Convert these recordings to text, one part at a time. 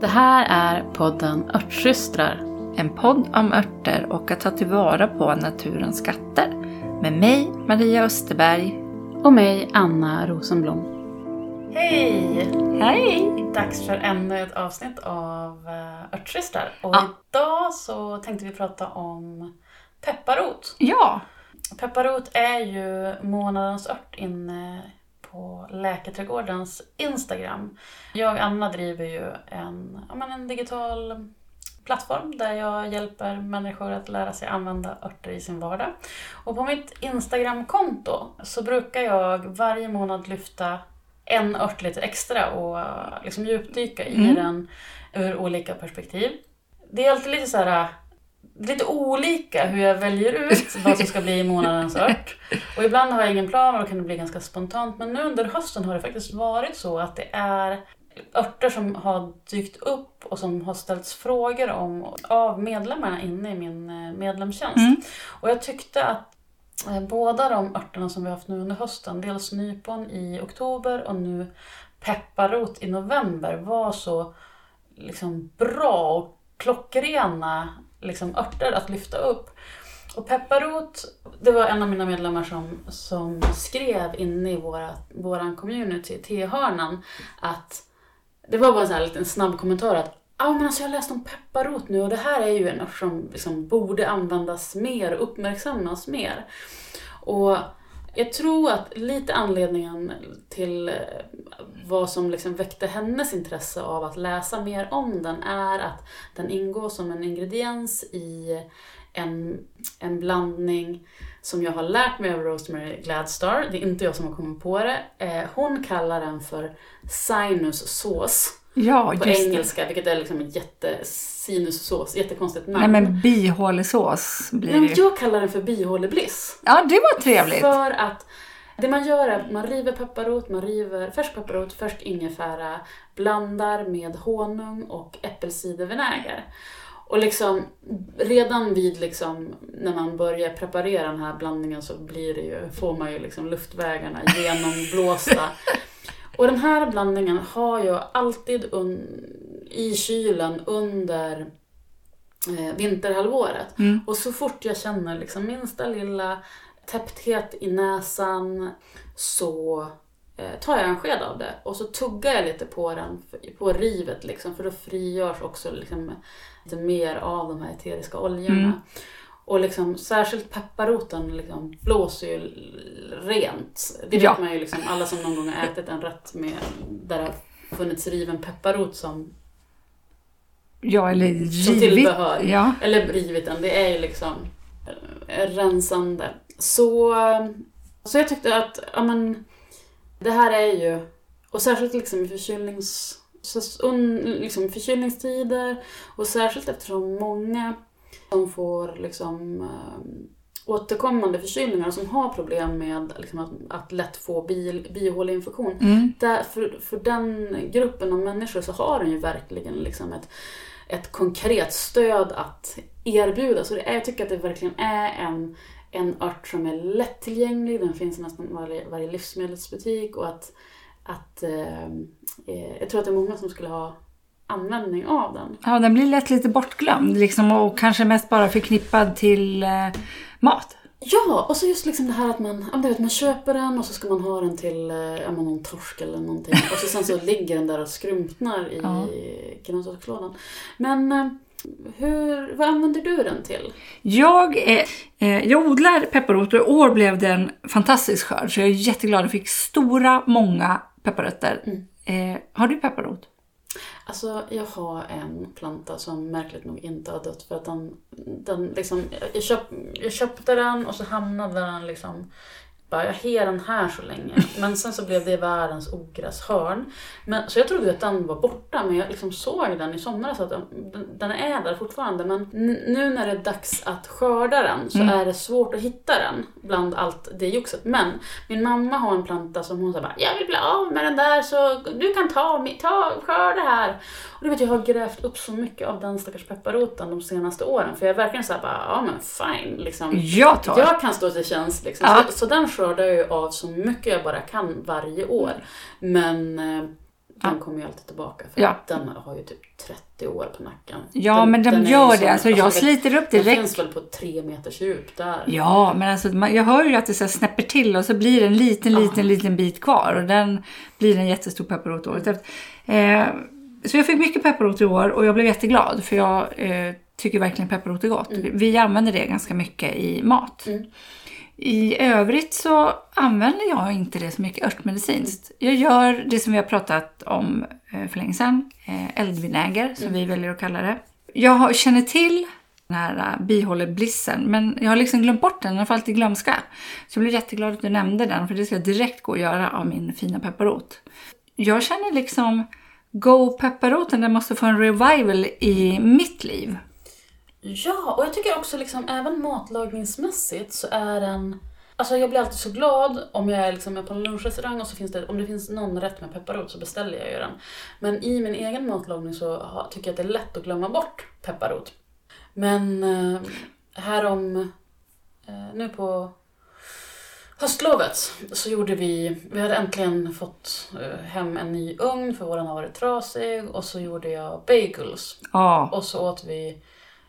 Det här är podden Örtsystrar. En podd om örter och att ta tillvara på naturens skatter. Med mig, Maria Österberg. Och mig, Anna Rosenblom. Hej! Hej! Dags för ännu ett avsnitt av uh, Örtsystrar. Och Ja. idag så tänkte vi prata om pepparrot. Ja, Pepparrot är ju månadens ört inne på Läkarträdgårdens Instagram. Jag och Anna driver ju en, ja, men en digital plattform där jag hjälper människor att lära sig använda örter i sin vardag. Och på mitt Instagramkonto så brukar jag varje månad lyfta en ört lite extra och liksom djupdyka i Mm. den ur olika perspektiv. Det är alltid lite så här lite olika hur jag väljer ut vad som ska bli månadens ört. Och ibland har jag ingen plan och då kan det bli ganska spontant. Men nu under hösten har det faktiskt varit så att det är örter som har dykt upp och som har ställts frågor om av medlemmarna inne i min eh, medlemstjänst. Mm. Och jag tyckte att eh, båda de örterna som vi har haft nu under hösten, dels nypon i oktober och nu pepparrot i november, var så liksom bra och klockrena liksom, örter att lyfta upp. Och pepparrot, det var en av mina medlemmar som, som skrev inne i våra, våran community, T-hörnan, att det var bara en sån här liten snabb kommentar att Ja men alltså jag har läst om pepparrot nu och det här är ju en ört som liksom borde användas mer och uppmärksammas mer. Och jag tror att lite anledningen till eh, vad som liksom väckte hennes intresse av att läsa mer om den är att den ingår som en ingrediens i en, en blandning som jag har lärt mig av Rosemary Gladstar. Det är inte jag som har kommit på det. Eh, hon kallar den för sinussås ja på just det. engelska, vilket är liksom en jätte sinussås, jättekonstigt Nej namn. men bihålesås blir Nej, det men jag kallar den för bihålebliss. Ja, det var trevligt. För att det man gör är att man river pepparrot, man river färsk pepparrot, färsk ingefära, blandar med honung och äppelcidervinäger. Och liksom redan vid liksom, när man börjar preparera den här blandningen så blir det ju, får man ju liksom luftvägarna genomblåsta. Och den här blandningen har jag alltid i kylen under eh, vinterhalvåret. Mm. Och så fort jag känner liksom minsta lilla täppthet i näsan så eh, tar jag en sked av det och så tuggar jag lite på den, på rivet liksom, för då frigörs också liksom lite mer av de här eteriska oljorna. Mm. Och liksom, särskilt pepparroten liksom blåser ju rent. Det vet Ja. man ju liksom, alla som någon gång har ätit en rätt med, där det har funnits riven pepparrot som Ja, eller Som rivigt. tillbehör. Ja. eller rivit den, det är ju liksom eh, rensande. Så, så jag tyckte att, ja men, det här är ju, och särskilt liksom i förkylnings, liksom förkylningstider och särskilt eftersom många som får liksom eh, återkommande förkylningar som har problem med liksom, att, att lätt få bi, bihåleinfektion. Mm. Där, för, för den gruppen av människor så har den ju verkligen liksom ett, ett konkret stöd att erbjuda. Så det är, jag tycker att det verkligen är en, en ört som är lättillgänglig, den finns i nästan varje, varje livsmedelsbutik och att, att eh, eh, jag tror att det är många som skulle ha användning av den. ja, den blir lätt lite bortglömd liksom, och kanske mest bara förknippad till eh, mat. Ja, och så just liksom det här att man, vet, man köper den och så ska man ha den till eh, någon torsk eller någonting. Och så sen så ligger den där och skrumpnar i Ja. grönsakslådan. Men eh, hur, vad använder du den till? Jag, eh, jag odlar pepparrot och i år blev det en fantastisk skörd. Så jag är jätteglad. Jag fick stora, många pepparrötter. Mm. Eh, har du pepparrot? Alltså, jag har en planta som märkligt nog inte har dött för att den, den liksom, jag, köp, jag köpte den och så hamnade den liksom bara, jag har den här så länge. Men sen så blev det världens ogräshörn. Men, så jag trodde att den var borta, men jag liksom såg den i somras att den, den är där fortfarande. Men nu när det är dags att skörda den så Mm. är det svårt att hitta den bland allt det joxet. Men min mamma har en planta som hon säger jag vill bli av med den där så du kan ta, ta skörda här. Och du vet, jag har grävt upp så mycket av den stackars pepparroten de senaste åren. För jag är verkligen såhär ja men fine liksom. Jag tar. Jag kan stå till tjänst liksom. Ja. Så, så den skördar jag ju av så mycket jag bara kan varje år. Men eh, den kommer ju alltid tillbaka för Ja. att den har ju typ 30 år på nacken. Ja, den, men de den gör det. Alltså, jag det- sliter upp Den direkt. finns väl på tre meters djup där. Ja, men alltså, jag hör ju att det så snäpper till och så blir det en liten, liten, liten bit kvar. Och den blir en jättestor pepparrot året efter. Eh, så jag fick mycket pepparrot i år och jag blev jätteglad för jag eh, tycker verkligen pepparrot är gott. Vi använder det ganska mycket i mat. Mm. I övrigt så använder jag inte det så mycket örtmedicinskt. Jag gör det som vi har pratat om eh, för länge sedan, eh, eldvinäger som vi väljer att kalla det. Jag känner till den här eh, bihåleblissen, men jag har liksom glömt bort den, den har fallit i glömska. Så jag blev jätteglad att du nämnde den, för det ska jag direkt gå och göra av min fina pepparrot. Jag känner liksom, go pepparroten, den måste få en revival i mitt liv. Ja, och jag tycker också liksom även matlagningsmässigt så är den... Alltså jag blir alltid så glad om jag är liksom på en lunchrestaurang och så finns det, om det finns någon rätt med pepparrot så beställer jag ju den. Men i min egen matlagning så tycker jag att det är lätt att glömma bort pepparrot. Men eh, här om eh, nu på höstlovet så gjorde vi, vi hade äntligen fått eh, hem en ny ugn för våran har varit trasig och så gjorde jag bagels. Ja, Och så åt vi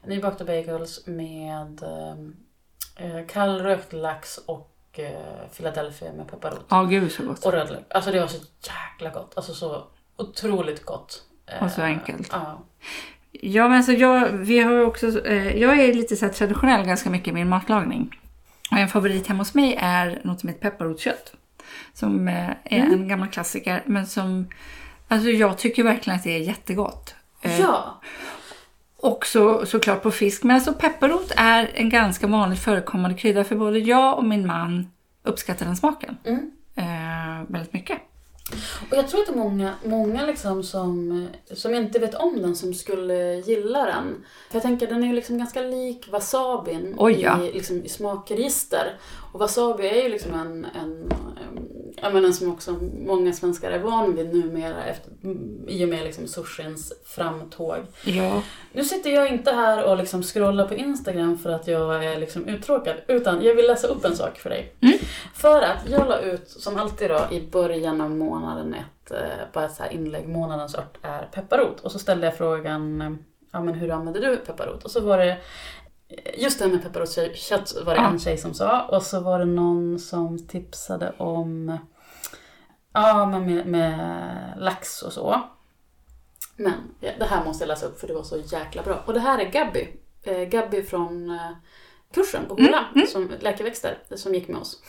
nybakta bagels med eh, kallrökt lax och eh, Philadelphia med pepparrot. ja gud så gott. Och rödlök. Alltså det var så jäkla gott. Alltså så otroligt gott. Eh, Och så enkelt. Ja. Ja, men alltså jag, vi har också, eh, jag är lite så traditionell ganska mycket i min matlagning. Och en favorit hemma hos mig är något som heter pepparrotskött. Som eh, är en gammal klassiker, men som alltså jag tycker verkligen att det är jättegott. Eh, ja. Och så, såklart på fisk. Men alltså pepparrot är en ganska vanligt förekommande krydda för både jag och min man uppskattar den smaken. Mm. Eh, väldigt mycket. Och jag tror att det är många, många liksom som, som inte vet om den som skulle gilla den. För jag tänker den är ju liksom ganska lik wasabin Oj, ja. i, liksom, i smakregister. Och wasabi är ju liksom en, en, en, menar, som också många svenskar är van vid numera efter, i och med liksom sushins framtåg. Ja. Nu sitter jag inte här och liksom scrollar på Instagram för att jag är liksom uttråkad, utan jag vill läsa upp en sak för dig. För att jag la ut, som alltid då, i början av månaden ett, eh, bara så här inlägg, månadens ört är pepparrot. Och så ställde jag frågan, eh, ja men hur använder du pepparrot? Och så var det, just det här med pepparrotskött var det en tjej som sa. Och så var det någon som tipsade om, ja med, med lax och så. Men ja, det här måste jag läsa upp för det var så jäkla bra. Och det här är Gabby. Eh, Gabby från eh, kursen på Hola, som läkeväxter, som gick med oss.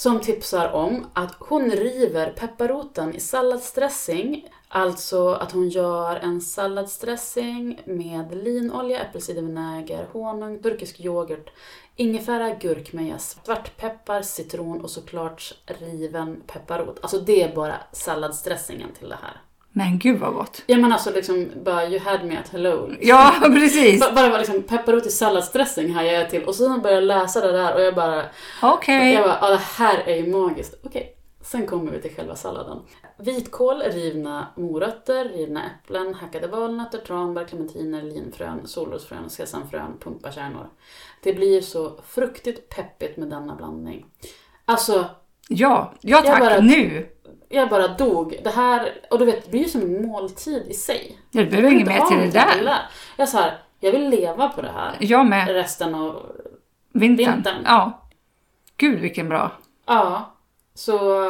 Som tipsar om att hon river pepparroten i salladsdressing. Alltså att hon gör en salladsdressing med linolja, äppelcidervinäger, honung, turkisk yoghurt, ingefära, gurkmeja, svartpeppar, citron och såklart riven pepparrot. Alltså det är bara salladsdressingen till det här. Men gud vad gott. Ja men alltså liksom bara you had me at hello. Ja, precis. Bara, bara liksom pepparrot i salladsdressing här jag till och sen började jag läsa det där och jag bara, Okej. jag bara, ja det här är ju magiskt. Okej, sen kommer vi till själva salladen. Vitkål, rivna morötter, rivna äpplen, hackade valnötter, tranbär, clementiner, linfrön, solrosfrön, sesamfrön, pumpakärnor. Det blir så fruktigt peppigt med denna blandning. Alltså, Ja, ja tack. bara- Nu. Jag bara dog. Det här, och du vet, det blir ju som en måltid i sig. Ja, du behöver inget mer till det någonting där. Jag sa här, jag vill leva på det här Jag med. resten av... Vintern. Vintern. Ja. Gud vilken bra. Ja, så...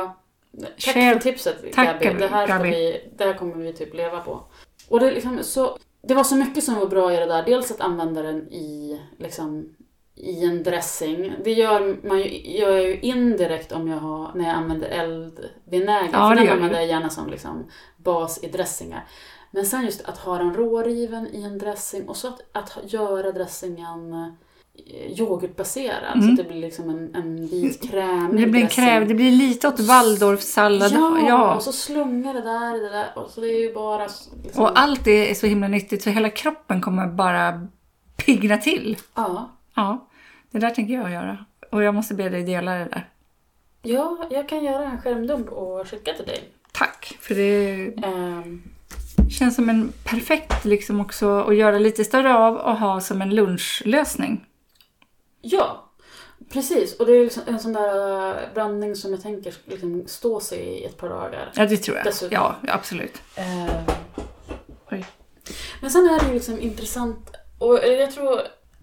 Tack Share- för tipset Tack, Gabi. Det här, Gabi. vi, det här kommer vi typ leva på. Och det, liksom så, det var så mycket som var bra i det där. Dels att använda den i, liksom, i en dressing. Det gör man ju, gör jag ju indirekt om jag har, när jag använder eldvinäger. Ja, för den använder jag gärna som liksom, bas i dressingar. Men sen just att ha den råriven i en dressing och så att, att göra dressingen eh, yoghurtbaserad så att det blir liksom en, en vit krämig Mm. Det blir, en kräv, det blir lite åt Waldorfsallad. Ja, ja. och så slungar det där i det där. Och så det är ju bara... Liksom, Och allt det är så himla nyttigt så hela kroppen kommer bara pigna till. ja. Ja, det där tänker jag göra. Och jag måste be dig dela det där. ja, jag kan göra en skärmdump och skicka till dig. Tack, för det Ehm, känns som en perfekt liksom också att göra lite större av och ha som en lunchlösning. ja. Precis, och det är liksom en sån där eh, blandning som jag tänker liksom stå sig i ett par dagar. Ja, det tror jag. Dessutom. Ja, absolut. Eh, Oj. Men sen är det ju liksom intressant, och jag tror,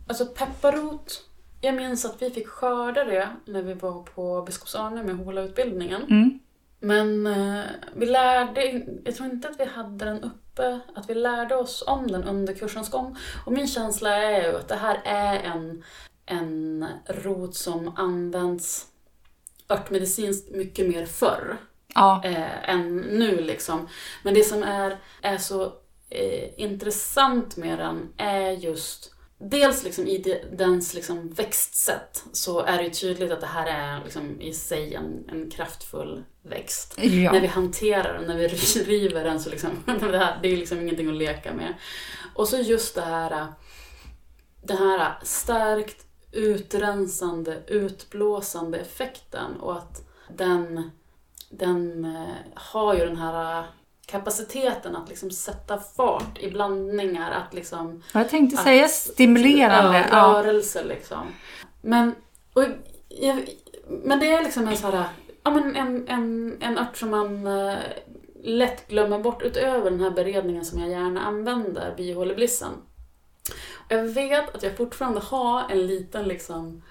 alltså pepparrot, jag minns att vi fick skörda det när vi var på Biskops-Arne med HOLA-utbildningen. Mm. Men eh, vi lärde, jag tror inte att vi hade den uppe, att vi lärde oss om den under kursens gång. Och min känsla är ju att det här är en, en rot som används örtmedicinskt mycket mer förr Ja, eh, än nu liksom. Men det som är, är så eh, intressant med den är just Dels liksom i de, dens liksom växtsätt så är det ju tydligt att det här är liksom i sig en, en kraftfull växt. ja. När vi hanterar den, när vi river den så liksom, det, här, det är liksom ingenting att leka med. Och så just det här, det här starkt utrensande, utblåsande effekten och att den, den eh, har ju den här kapaciteten att liksom sätta fart i blandningar, att liksom Jag tänkte att- säga stimulerande. Ja, rörelse liksom. Men, och, jag, men det är liksom en här, ja men en, en, en ört som man eh, lätt glömmer bort utöver den här beredningen som jag gärna använder, biohåleblissen. Och Jag vet att jag fortfarande har en liten liksom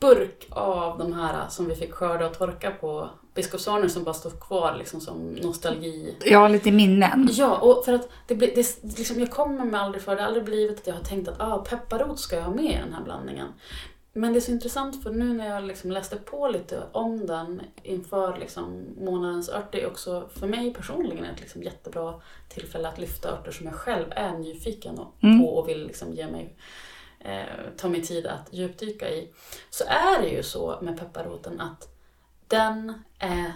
burk av de här som vi fick skörda och torka på Biskopsarne som bara står kvar liksom som nostalgi ja, lite minnen. Ja, och för att det blir, det, liksom, jag kommer mig aldrig för det har aldrig blivit att jag har tänkt att ah, pepparrot ska jag ha med i den här blandningen. Men det är så intressant för nu när jag liksom läste på lite om den inför liksom månadens ört, det är också för mig personligen ett liksom jättebra tillfälle att lyfta örter som jag själv är nyfiken Mm. på och vill liksom ge mig, eh, ta mig tid att djupdyka i. Så är det ju så med pepparroten att den är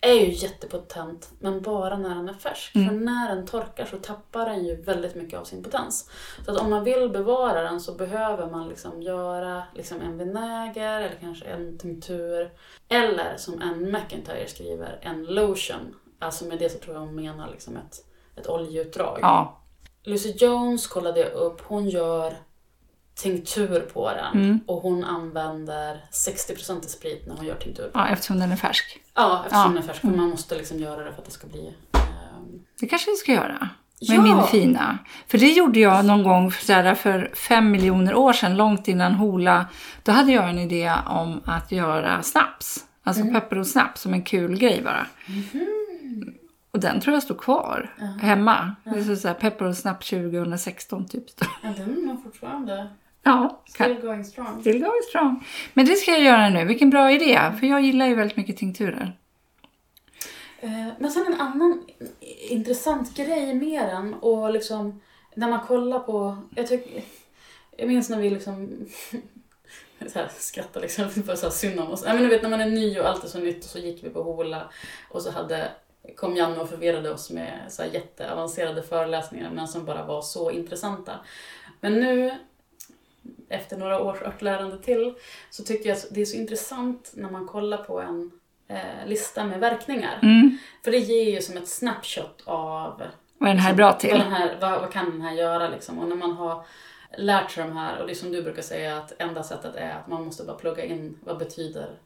är ju jättepotent, men bara när den är färsk. Mm. För när den torkar så tappar den ju väldigt mycket av sin potens. Så att om man vill bevara den så behöver man liksom göra liksom en vinäger eller kanske en tinktur. Eller som en McIntyre skriver, en lotion. Alltså med det så tror jag hon menar liksom ett, ett oljeutdrag. Ja. Lucy Jones kollade jag upp, hon gör tinktur på den. Mm. Och hon använder 60% i sprit när hon gör tinktur. ja, eftersom den är färsk. Ja, eftersom Ja. den är färsk. För man måste liksom göra det för att det ska bli... ehm, Det kanske vi ska göra. Med Ja. min fina. För det gjorde jag någon gång för, för fem miljoner år sedan, långt innan Hola. Då hade jag en idé om att göra snaps. Alltså Mm. pepparrotssnaps som en kul grej bara. Mhm. Och den tror jag står kvar hemma. Det är så här pepparrotssnaps 2016 typ. Ja, den är fortfarande Ja, kan, still going strong. still going strong. Men det ska jag göra nu. Vilken bra idé. För jag gillar ju väldigt mycket tinkturer. Eh, Men sen en annan intressant grej med den och liksom när man kollar på... Jag, tyck, jag minns när vi liksom så här, skrattade liksom för så här synd om oss. Nej, men du vet när man är ny och allt är så nytt och så gick vi på Hola och så hade kom Janne och förvirrade oss med så jätteavancerade föreläsningar men som bara var så intressanta. Men nu efter några års örtlärande till så tycker jag att det är så intressant när man kollar på en eh, lista med verkningar. Mm. För det ger ju som ett snapshot av Vad är den här bra vad, till? den här, vad, vad kan den här göra liksom. Och när man har lärt sig de här, och det är som du brukar säga att enda sättet är att man måste bara plugga in vad betyder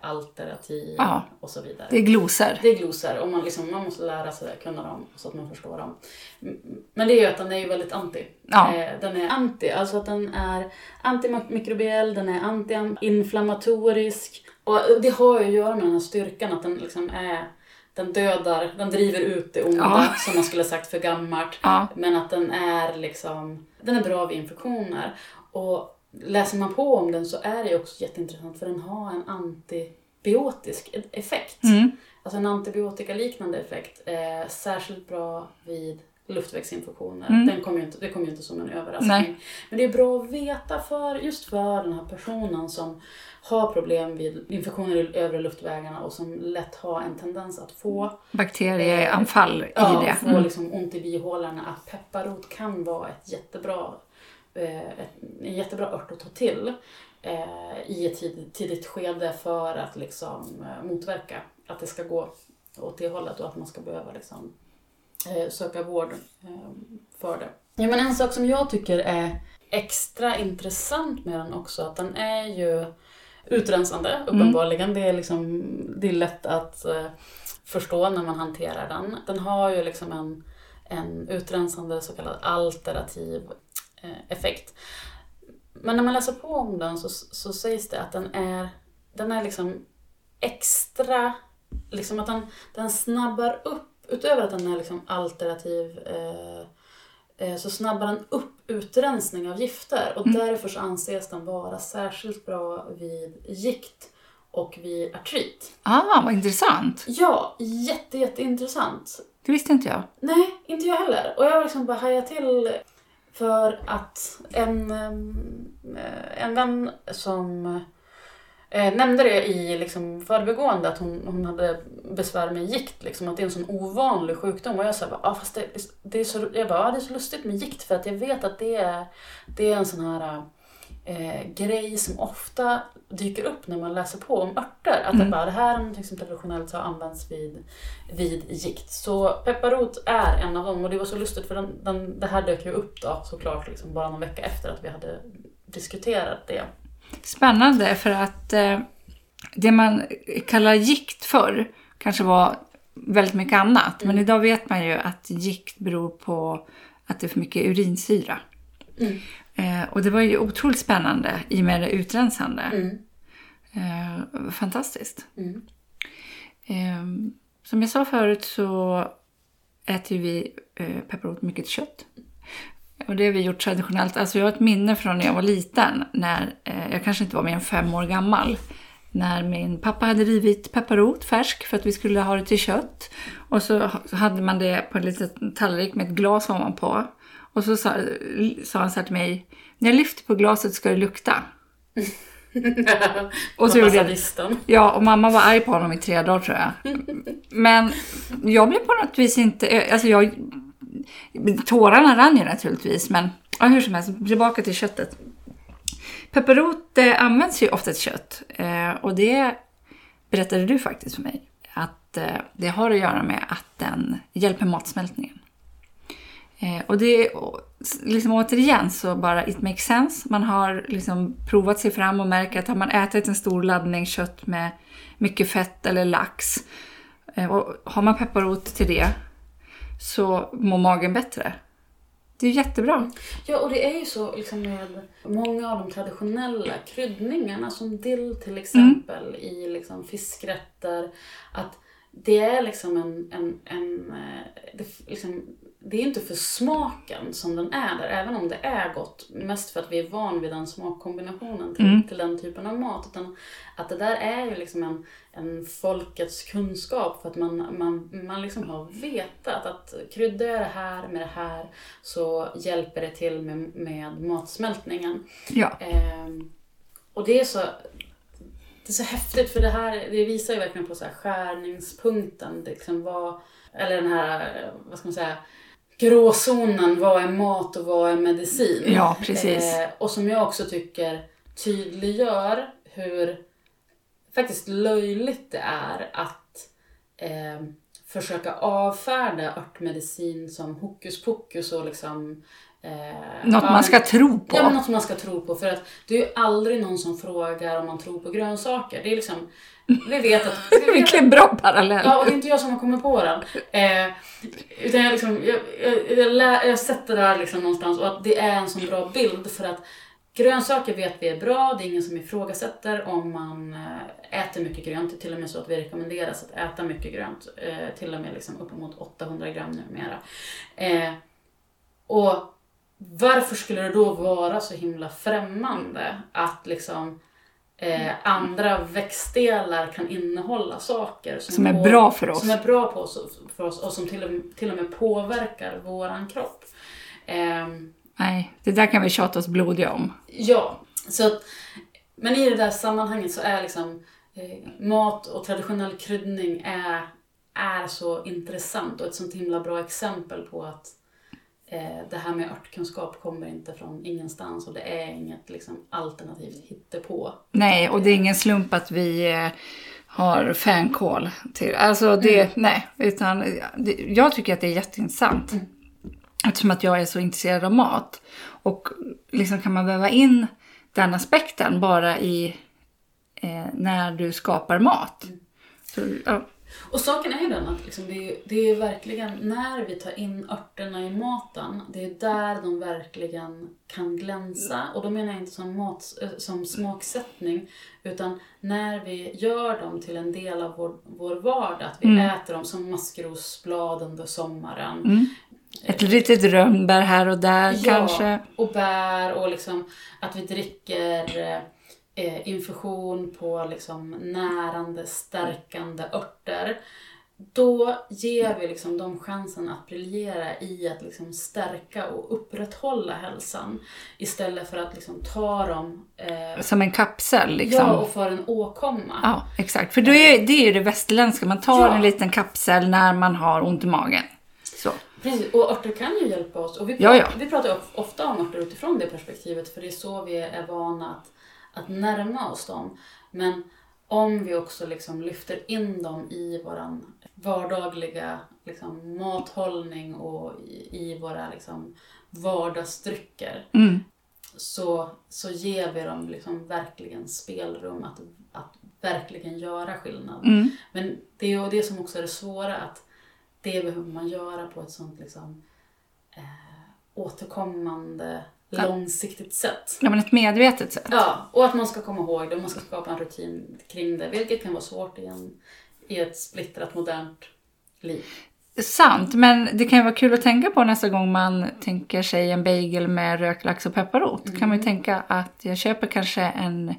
alternativ Ja. och så vidare. Det är glosor. Det är glosor och man, liksom, man måste lära sig kunna dem så att man förstår dem. Men det är ju att den är ju väldigt anti. Ja. Eh, Den är anti, alltså att den är antimikrobiell, den är antiinflammatorisk. Och det har ju att göra med den här styrkan att den liksom är den dödar, den driver ut det onda Ja. som man skulle ha sagt för gammalt. Men att den är liksom, den är bra vid infektioner. Och läser man på om den så är det också jätteintressant för den har en antibiotisk effekt. Mm. Alltså en antibiotikaliknande effekt. Eh, särskilt bra vid luftvägsinfektioner. Mm. Den ju inte, det kommer ju inte som en överraskning. Nej. Men det är bra att veta för just för den här personen som har problem vid infektioner i övre luftvägarna och som lätt har en tendens att få Bakterieanfall i ja, det. få Mm. liksom ont i bihålorna. Att pepparrot kan vara ett jättebra, eh, en jättebra ört att ta till eh, i ett tidigt, tidigt skede för att liksom, eh, motverka att det ska gå åt det hållet och att man ska behöva liksom, eh, söka vård eh, för det. Ja, men en sak som jag tycker är extra intressant med den också, att den är ju utrensande uppenbarligen. Det, är liksom, det är lätt att eh, förstå när man hanterar den. Den har ju liksom en, en utrensande så kallad alterativ eh, effekt. Men när man läser på om den så, så sägs det att den är, den är liksom extra, liksom att den, den snabbar upp, utöver att den är liksom alterativ eh, eh, så snabbar den upp utrensning av gifter och därför så anses den vara särskilt bra vid gikt och vid artrit. Ah, vad intressant. Ja, jätte, jätteintressant. Det visste inte jag. Nej, inte jag heller. Och jag har liksom bara hajat till för att en, eh, en vän som eh, nämnde det i liksom förbigående att hon, hon hade besvär med gikt, liksom, att det är en sån ovanlig sjukdom. Och jag sa ah, fast det, det, är så, jag bara, ah, det är så lustigt med gikt för att jag vet att det är, det är en sån här eh, eh, grej som ofta dyker upp när man läser på om örter. Att det, bara, det här är någonting som traditionellt har använts vid, vid gikt. Så pepparrot är en av dem och det var så lustigt för den, den, det här dök ju upp då såklart liksom bara någon vecka efter att vi hade diskuterat det. Spännande för att eh, det man kallar gikt förr kanske var väldigt mycket annat. Men idag vet man ju att gikt beror på att det är för mycket urinsyra. Mm. Eh, och det var ju otroligt spännande i och med det utrensande. Mm. Eh, fantastiskt. Mm. Eh, som jag sa förut så äter vi eh, pepparrot mycket kött. Och det har vi gjort traditionellt. Alltså jag har ett minne från när jag var liten, när eh, jag kanske inte var mer än fem år gammal. När min pappa hade rivit pepparrot färsk för att vi skulle ha det till kött. Och så hade man det på en liten tallrik med ett glas ovanpå. Och så sa, sa han så här till mig, när jag lyfter på glaset ska det lukta. och så gjorde jag. Ja, och mamma var arg på honom i tre dagar tror jag. Men jag blev på något vis inte, alltså jag, tårarna rann ju naturligtvis, men ja, hur som helst, tillbaka till köttet. Pepparrot eh, används ju ofta till kött eh, och det berättade du faktiskt för mig. Att eh, det har att göra med att den hjälper matsmältningen. Eh, och det liksom återigen så bara it makes sense. Man har liksom provat sig fram och märker att har man ätit en stor laddning kött med mycket fett eller lax eh, och har man pepparrot till det så mår magen bättre. Det är jättebra. Ja, och det är ju så liksom med många av de traditionella kryddningarna som dill till exempel mm. i liksom fiskrätter. Att det är liksom en, en, en eh, det, liksom, det är inte för smaken som den är där, även om det är gott. Mest för att vi är van vid den smakkombinationen till, mm. till den typen av mat. Utan att det där är ju liksom en, en folkets kunskap för att man, man, man liksom har vetat att kryddar jag det här med det här så hjälper det till med, med matsmältningen. Ja. Ehm, och det är så det är så häftigt för det här det visar ju verkligen på så här skärningspunkten. Det liksom vad, eller den här, vad ska man säga, gråzonen, vad är mat och vad är medicin? Ja, precis. Eh, och som jag också tycker tydliggör hur faktiskt löjligt det är att eh, försöka avfärda örtmedicin som hokus pokus och liksom Eh, något man ska tro på. Ja, något man ska tro på. För att det är ju aldrig någon som frågar om man tror på grönsaker. Det är liksom, vi vet att... Vilken bra parallell! Ja, och det är inte jag som har kommit på den. Eh, utan jag, liksom, jag, jag, jag, lär, jag sett det där liksom någonstans och att det är en sån bra bild för att Grönsaker vet vi är bra, det är ingen som ifrågasätter om man eh, äter mycket grönt. Det är till och med så att vi rekommenderas att äta mycket grönt. Eh, till och med liksom uppemot 800 gram numera. Eh, och varför skulle det då vara så himla främmande att liksom eh, andra växtdelar kan innehålla saker som, som är på, bra för oss. Som är bra på oss, för oss och som till och, med, till och med påverkar våran kropp. Eh, Nej, det där kan vi tjata oss blodiga om. Ja, så men i det där sammanhanget så är liksom eh, mat och traditionell kryddning är, är så intressant och ett sånt himla bra exempel på att det här med örtkunskap kommer inte från ingenstans och det är inget liksom, alternativt hittepå. Nej, och det är ingen slump att vi eh, har fänkål till. Alltså det, mm. nej, utan det, jag tycker att det är jätteintressant. Mm. Eftersom att jag är så intresserad av mat. Och liksom kan man väva in den aspekten bara i eh, när du skapar mat. Så, ja. Och saken är ju den att liksom det, är, det är verkligen när vi tar in örterna i maten, det är där de verkligen kan glänsa. Och då menar jag inte som, mat, eh, som smaksättning, utan när vi gör dem till en del av vår, vår vardag. Att vi äter dem som maskrosblad under sommaren. Ett litet rönnbär här och där Ja, kanske. och bär och liksom att vi dricker eh, infusion på liksom närande, stärkande örter. Då ger vi liksom dem chansen att briljera i att liksom stärka och upprätthålla hälsan. Istället för att liksom ta dem eh, Som en kapsel liksom. ja, och för en åkomma. Ja, exakt. För det är, det är ju det västerländska. Man tar Ja. en liten kapsel när man har ont i magen. Så. Precis, och örter kan ju hjälpa oss. Och vi, Ja, pratar, ja. vi pratar of- ofta om örter utifrån det perspektivet, för det är så vi är vana att, att närma oss dem. Men om vi också liksom lyfter in dem i vår vardagliga liksom, mathållning och i, i våra liksom, vardagsdrycker Mm. så, så ger vi dem liksom verkligen spelrum att, att verkligen göra skillnad. Mm. Men det är det som också är det svåra, att det behöver man göra på ett sånt liksom, eh, återkommande. Långsiktigt sätt. Ja, men ett medvetet sätt. Ja, och att man ska komma ihåg det och man ska skapa en rutin kring det, vilket kan vara svårt i, en, i ett splittrat modernt liv. Sant, men det kan ju vara kul att tänka på nästa gång man tänker sig en bagel med rökt lax och pepparrot. kan man ju tänka att jag köper kanske en,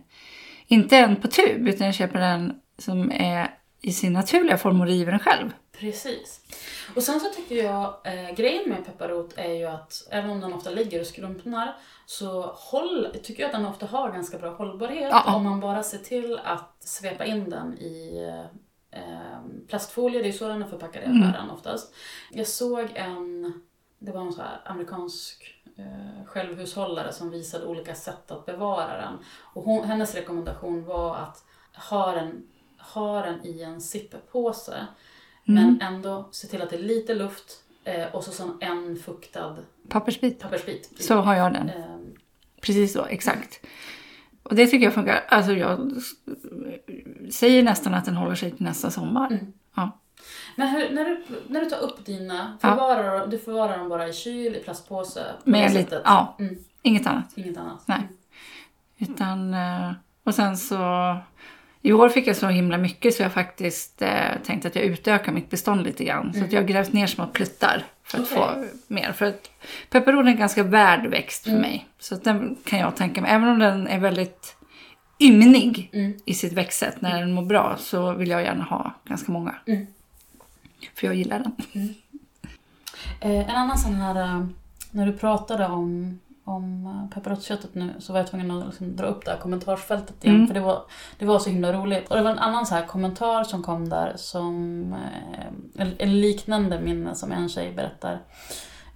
inte en på tub, utan jag köper en som är i sin naturliga form och river den själv. Precis. Och sen så tycker jag, eh, grejen med pepparrot är ju att även om den ofta ligger och skrumpnar så håll, tycker jag att den ofta har ganska bra hållbarhet Ja. om man bara ser till att svepa in den i eh, plastfolie, det är så den är förpackad i affären oftast. Jag såg en, det var en så amerikansk eh, självhushållare som visade olika sätt att bevara den. Och hon, hennes rekommendation var att ha den, ha den i en men ändå se till att det är lite luft eh, och så som en fuktad Pappersbit. pappersbit. Så har jag den. Eh, Precis så, exakt. Och det tycker jag funkar. Alltså jag säger nästan att den håller sig till nästa sommar. Mm. Ja. Men hur, när, du, när du tar upp dina, Ja. förvarar, du förvarar dem bara i kyl, i plastpåse? På Med lite, ja, Mm, inget annat. inget annat? Nej. Utan, eh, och sen så, i år fick jag så himla mycket så jag faktiskt eh, tänkte att jag utökar mitt bestånd lite grann. Så att jag har grävt ner små pluttar för att Mm. Okej. få mer. För att pepparrot är en ganska värd växt för Mm. mig. Så att den kan jag tänka mig, även om den är väldigt ymnig Mm. i sitt växtsätt när den mår bra så vill jag gärna ha ganska många. Mm. För jag gillar den. Eh, en annan sån här, eh, när du pratade om, om eh, pepparrotsköttet nu så var jag tvungen att liksom dra upp det här kommentarsfältet igen Mm. för det var, det var så himla roligt. Och det var en annan så här kommentar som kom där som, eh, liknande minne som en tjej berättar.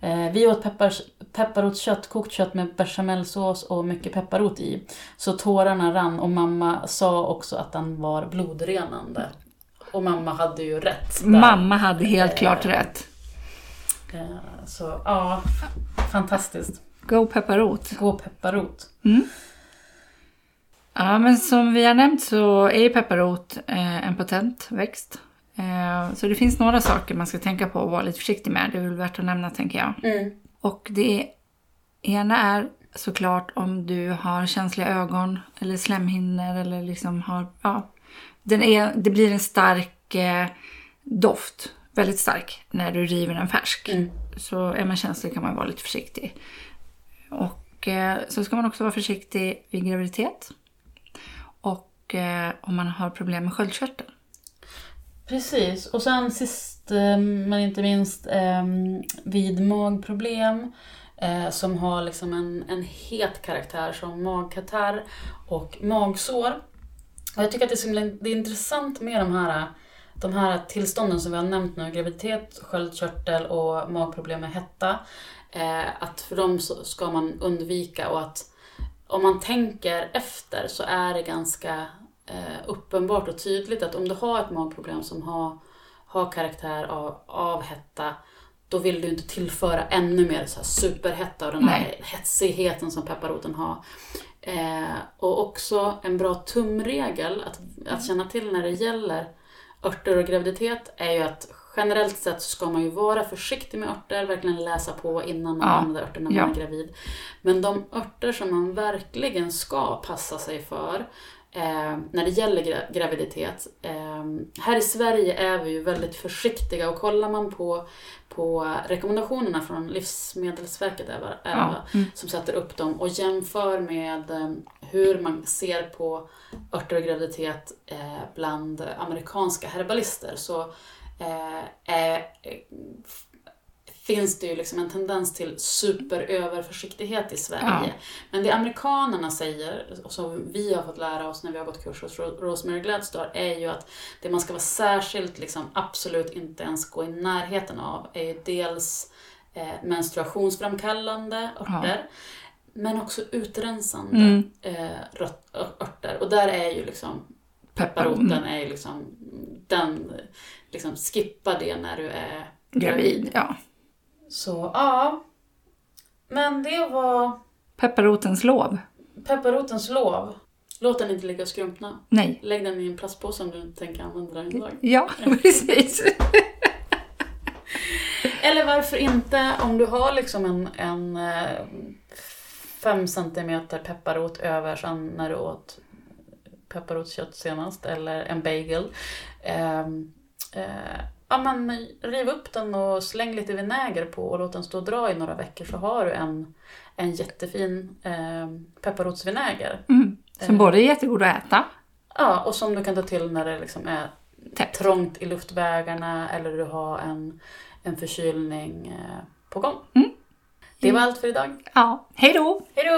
Eh, vi åt peppars, pepparrotskött, kokt kött med bechamelsås och mycket pepparrot i. Så tårarna rann och mamma sa också att den var blodrenande. Och mamma hade ju rätt. där. Mamma hade helt Eh, klart rätt. Eh, Så ja, fantastiskt. Go pepparrot. Gå pepparrot. Ja, men som vi har nämnt så är ju pepparrot eh, en potent växt. Eh, så det finns några saker man ska tänka på och vara lite försiktig med. Det är väl värt att nämna tänker jag. Mm. Och det ena är såklart om du har känsliga ögon eller slemhinnor eller liksom har, ja. Den är, det blir en stark eh, doft, väldigt stark, när du river den färsk. Mm. Så är man känslig kan man vara lite försiktig. Och eh, så ska man också vara försiktig vid graviditet. Och eh, om man har problem med sköldkörteln. Precis. Och sen sist eh, men inte minst eh, vid magproblem eh, som har liksom en, en het karaktär som magkatarr och magsår. Och jag tycker att det är, så det är intressant med de här, de här tillstånden som vi har nämnt nu, graviditet, sköldkörtel och magproblem med hetta. Eh, att för dem så ska man undvika och att om man tänker efter så är det ganska eh, uppenbart och tydligt att om du har ett magproblem som har, har karaktär av, av hetta, då vill du inte tillföra ännu mer så här superhetta och den här Nej. hetsigheten som pepparroten har. Eh, och också en bra tumregel att, att känna till när det gäller örter och graviditet är ju att generellt sett så ska man ju vara försiktig med örter, verkligen läsa på innan man Ja. använder örter när man Ja. är gravid. Men de örter som man verkligen ska passa sig för eh, när det gäller gra- graviditet. Eh, här i Sverige är vi ju väldigt försiktiga och kollar man på, på rekommendationerna från Livsmedelsverket är, va- är Ja. Mm. som sätter upp dem och jämför med eh, hur man ser på örter och graviditet eh, bland amerikanska herbalister så eh, eh, finns det ju liksom en tendens till superöverförsiktighet i Sverige. Ja. Men det amerikanerna säger, och som vi har fått lära oss när vi har gått kurs hos Ro- Rosemary Gladstar, är ju att det man ska vara särskilt, liksom, absolut inte ens gå i närheten av, är ju dels eh, menstruationsframkallande örter, men också utrensande Mm. eh, örter. Och där är ju liksom pepparroten är ju liksom, den, liksom skippa det när du är Gravid, ja. Så ja, men det var Pepparrotens lov. pepparrotens lov. Låt den inte ligga och skrumpna. Nej. Lägg den i en plastpåse om du inte tänker använda den idag. Ja, precis. Eller varför inte om du har liksom en, en eh, fem centimeter pepparrot över sen när du åt pepparrotskött senast eller en bagel. Ehm, eh, ja, men riv upp den och släng lite vinäger på och låt den stå och dra i några veckor så har du en, en jättefin eh, pepparrotsvinäger. Mm. Som både är jättegod att äta. Ja, och som du kan ta till när det liksom är Tätt. trångt i luftvägarna eller du har en, en förkylning eh, på gång. Mm. Det var allt för idag. Ja. Hej då! Hej då!